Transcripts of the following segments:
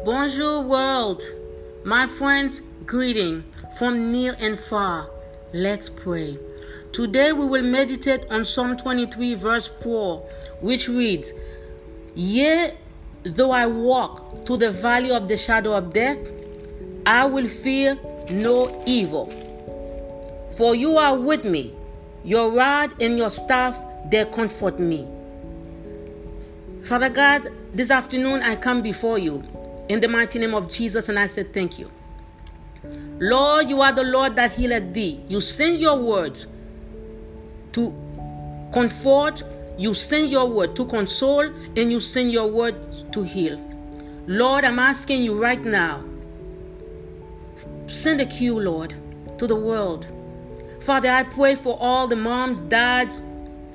Bonjour, world. My friends, greeting from near and far. Let's pray. Today we will meditate on Psalm 23, verse 4, which reads, Yea, though I walk through the valley of the shadow of death, I will fear no evil. For you are with me, your rod and your staff, they comfort me. Father God, this afternoon I come before you in the mighty name of Jesus, and I said, Thank you. Lord, you are the Lord that healeth thee. You send your words to comfort, you send your word to console, and you send your word to heal. Lord, I'm asking you right now, send a cue, Lord, to the world. Father, I pray for all the moms, dads,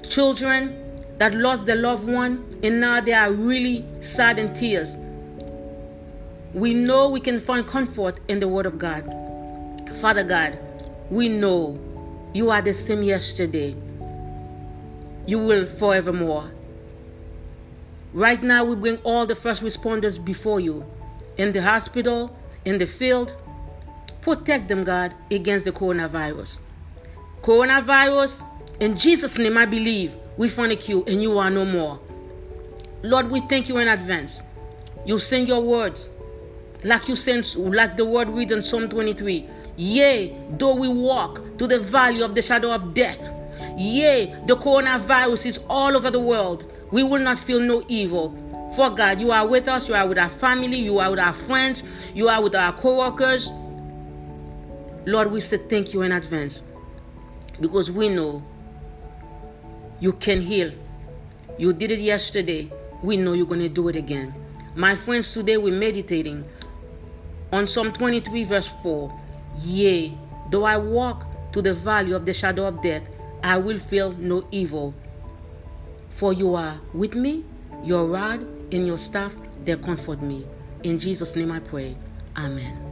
children that lost their loved one, and now they are really sad in tears we know we can find comfort in the Word of God. Father God, we know you are the same yesterday. You will forevermore. Right now, we bring all the first responders before you in the hospital, in the field. Protect them, God, against the coronavirus. Coronavirus, in Jesus' name, I believe we thank you and you are no more. Lord, we thank you in advance. You send your words like you sense, oh, like the word reads in Psalm 23. Yea, though we walk to the valley of the shadow of death, yea, the coronavirus is all over the world, we will not feel no evil. For God, you are with us, you are with our family, you are with our friends, you are with our co workers. Lord, we say thank you in advance because we know you can heal. You did it yesterday. We know you're going to do it again. My friends, today we're meditating on Psalm 23, verse 4 Yea, though I walk to the valley of the shadow of death, I will feel no evil. For you are with me, your rod and your staff, they comfort me. In Jesus' name I pray. Amen.